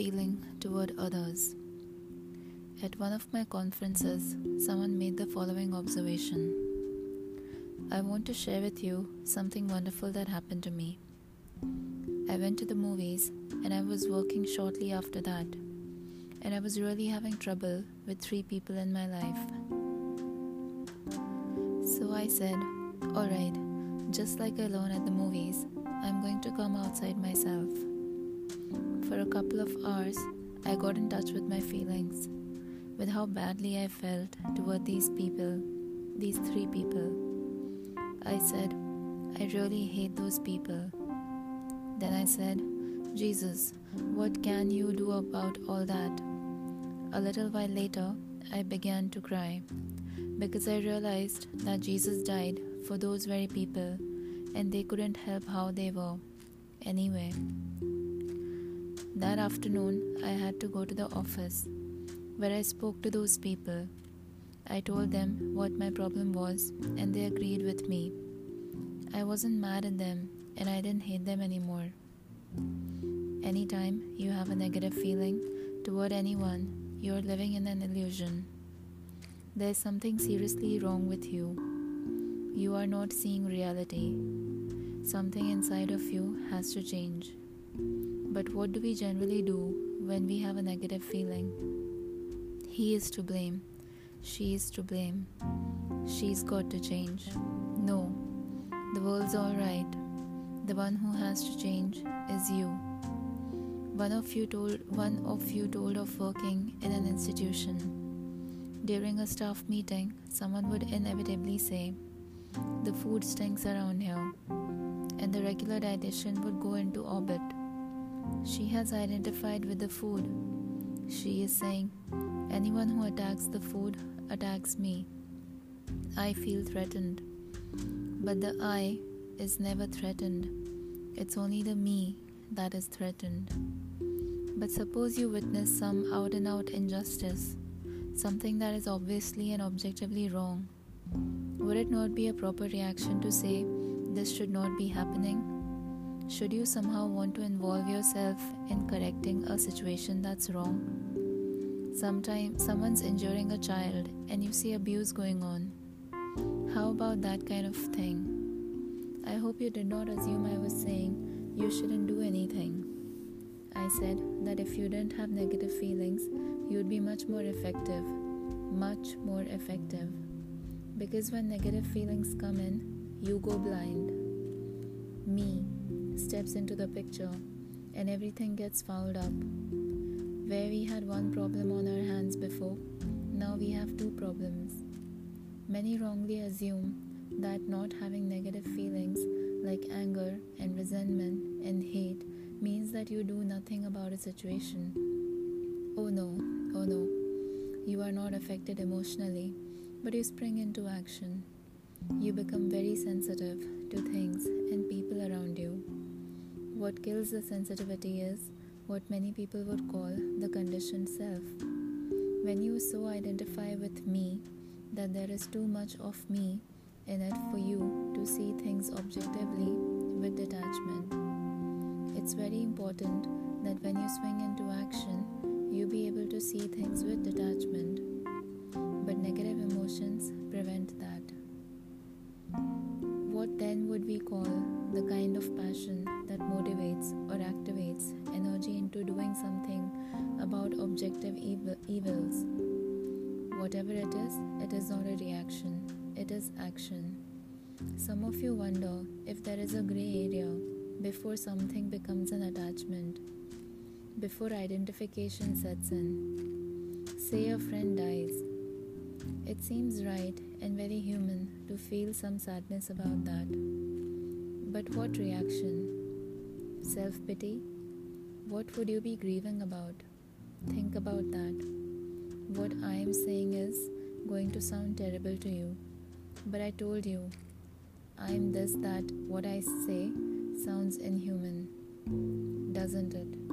feeling toward others. At one of my conferences, someone made the following observation I want to share with you something wonderful that happened to me. I went to the movies and I was working shortly after that, and I was really having trouble with three people in my life. So I said, Alright, just like I learned at the movies, I'm going to come outside myself. For a couple of hours, I got in touch with my feelings, with how badly I felt toward these people, these three people. I said, I really hate those people. Then I said, Jesus, what can you do about all that? A little while later, I began to cry because I realized that Jesus died for those very people and they couldn't help how they were. Anyway, that afternoon I had to go to the office where I spoke to those people. I told them what my problem was and they agreed with me. I wasn't mad at them and I didn't hate them anymore. Anytime you have a negative feeling toward anyone, you're living in an illusion. There's something seriously wrong with you you are not seeing reality. Something inside of you has to change. But what do we generally do when we have a negative feeling? He is to blame. She is to blame. She's got to change. No, the world's alright. The one who has to change is you. One of you told one of you told of working in an institution. During a staff meeting, someone would inevitably say, the food stinks around here, and the regular dietitian would go into orbit. She has identified with the food. She is saying, Anyone who attacks the food attacks me. I feel threatened. But the I is never threatened. It's only the me that is threatened. But suppose you witness some out and out injustice, something that is obviously and objectively wrong would it not be a proper reaction to say, This should not be happening? Should you somehow want to involve yourself in correcting a situation that's wrong? Sometimes someone's injuring a child and you see abuse going on. How about that kind of thing? I hope you did not assume I was saying you shouldn't do anything. I said that if you didn't have negative feelings, you'd be much more effective. Much more effective. Because when negative feelings come in, you go blind. Me steps into the picture and everything gets fouled up. Where we had one problem on our hands before, now we have two problems. Many wrongly assume that not having negative feelings like anger and resentment and hate means that you do nothing about a situation. Oh no, oh no, you are not affected emotionally but you spring into action. You become very sensitive to things and people. What kills the sensitivity is what many people would call the conditioned self. When you so identify with me that there is too much of me in it for you to see things objectively with detachment. It's very important that when you swing into action, you be able to see things with detachment but negative emotions prevent that. What then would we call the kind of passion something about objective evil- evils? Whatever it is, it is not a reaction, it is action. Some of you wonder if there is a gray area before something becomes an attachment, before identification sets in. Say a friend dies it seems right and very human to feel some sadness about that. But what reaction? Self pity? What would you be grieving about? Think about that. What I am saying is going to sound terrible to you, but I told you, I am this, that what I say sounds inhuman, doesn't it?